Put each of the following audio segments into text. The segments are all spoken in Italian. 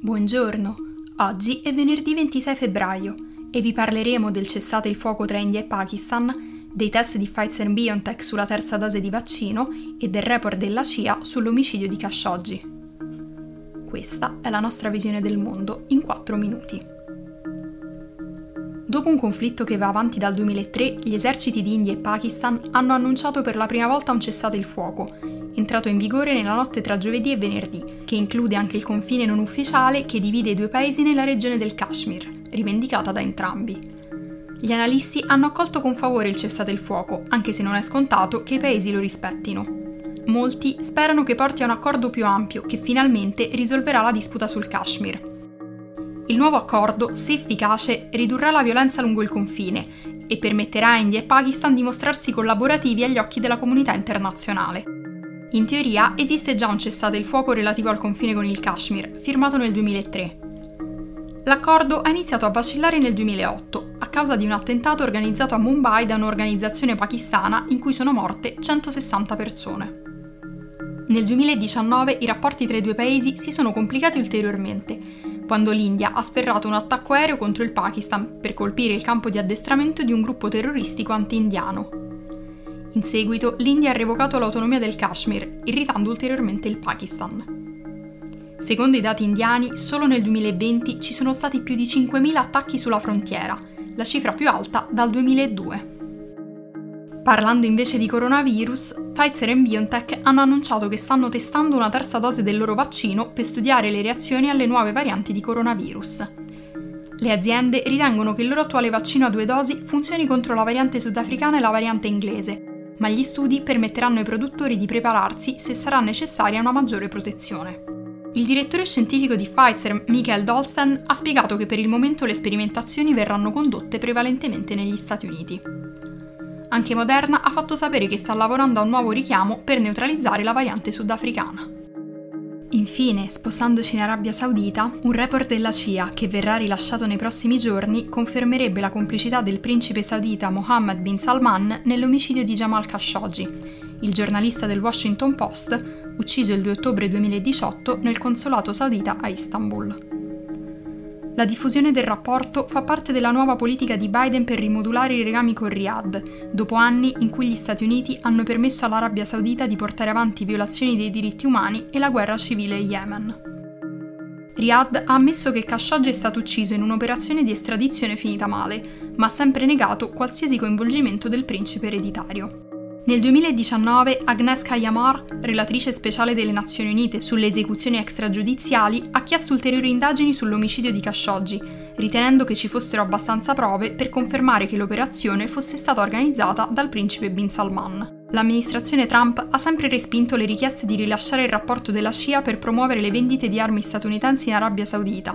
Buongiorno, oggi è venerdì 26 febbraio e vi parleremo del cessate il fuoco tra India e Pakistan, dei test di Pfizer BioNTech sulla terza dose di vaccino e del report della CIA sull'omicidio di Khashoggi. Questa è la nostra visione del mondo in 4 minuti. Dopo un conflitto che va avanti dal 2003, gli eserciti di India e Pakistan hanno annunciato per la prima volta un cessate il fuoco, entrato in vigore nella notte tra giovedì e venerdì, che include anche il confine non ufficiale che divide i due paesi nella regione del Kashmir, rivendicata da entrambi. Gli analisti hanno accolto con favore il cessate il fuoco, anche se non è scontato che i paesi lo rispettino. Molti sperano che porti a un accordo più ampio che finalmente risolverà la disputa sul Kashmir, il nuovo accordo, se efficace, ridurrà la violenza lungo il confine e permetterà a India e Pakistan di mostrarsi collaborativi agli occhi della comunità internazionale. In teoria esiste già un cessate il fuoco relativo al confine con il Kashmir, firmato nel 2003. L'accordo ha iniziato a vacillare nel 2008 a causa di un attentato organizzato a Mumbai da un'organizzazione pakistana in cui sono morte 160 persone. Nel 2019 i rapporti tra i due paesi si sono complicati ulteriormente quando l'India ha sferrato un attacco aereo contro il Pakistan per colpire il campo di addestramento di un gruppo terroristico anti-indiano. In seguito l'India ha revocato l'autonomia del Kashmir, irritando ulteriormente il Pakistan. Secondo i dati indiani, solo nel 2020 ci sono stati più di 5.000 attacchi sulla frontiera, la cifra più alta dal 2002. Parlando invece di coronavirus, Pfizer e BioNTech hanno annunciato che stanno testando una terza dose del loro vaccino per studiare le reazioni alle nuove varianti di coronavirus. Le aziende ritengono che il loro attuale vaccino a due dosi funzioni contro la variante sudafricana e la variante inglese, ma gli studi permetteranno ai produttori di prepararsi se sarà necessaria una maggiore protezione. Il direttore scientifico di Pfizer, Michael Dolsten, ha spiegato che per il momento le sperimentazioni verranno condotte prevalentemente negli Stati Uniti. Anche Moderna ha fatto sapere che sta lavorando a un nuovo richiamo per neutralizzare la variante sudafricana. Infine, spostandoci in Arabia Saudita, un report della CIA che verrà rilasciato nei prossimi giorni confermerebbe la complicità del principe saudita Mohammed bin Salman nell'omicidio di Jamal Khashoggi, il giornalista del Washington Post, ucciso il 2 ottobre 2018 nel consolato saudita a Istanbul. La diffusione del rapporto fa parte della nuova politica di Biden per rimodulare i legami con Riyadh, dopo anni in cui gli Stati Uniti hanno permesso all'Arabia Saudita di portare avanti violazioni dei diritti umani e la guerra civile in Yemen. Riyadh ha ammesso che Khashoggi è stato ucciso in un'operazione di estradizione finita male, ma ha sempre negato qualsiasi coinvolgimento del principe ereditario. Nel 2019 Agnieszka Yamar, relatrice speciale delle Nazioni Unite sulle esecuzioni extragiudiziali, ha chiesto ulteriori indagini sull'omicidio di Khashoggi, ritenendo che ci fossero abbastanza prove per confermare che l'operazione fosse stata organizzata dal principe Bin Salman. L'amministrazione Trump ha sempre respinto le richieste di rilasciare il rapporto della CIA per promuovere le vendite di armi statunitensi in Arabia Saudita,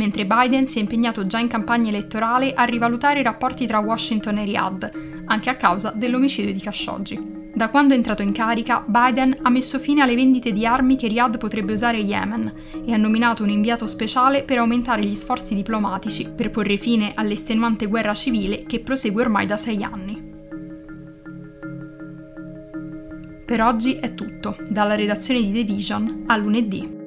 mentre Biden si è impegnato già in campagna elettorale a rivalutare i rapporti tra Washington e Riyadh, anche a causa dell'omicidio di Khashoggi. Da quando è entrato in carica, Biden ha messo fine alle vendite di armi che Riyadh potrebbe usare in Yemen e ha nominato un inviato speciale per aumentare gli sforzi diplomatici per porre fine all'estenuante guerra civile che prosegue ormai da sei anni. Per oggi è tutto, dalla redazione di The Vision a lunedì.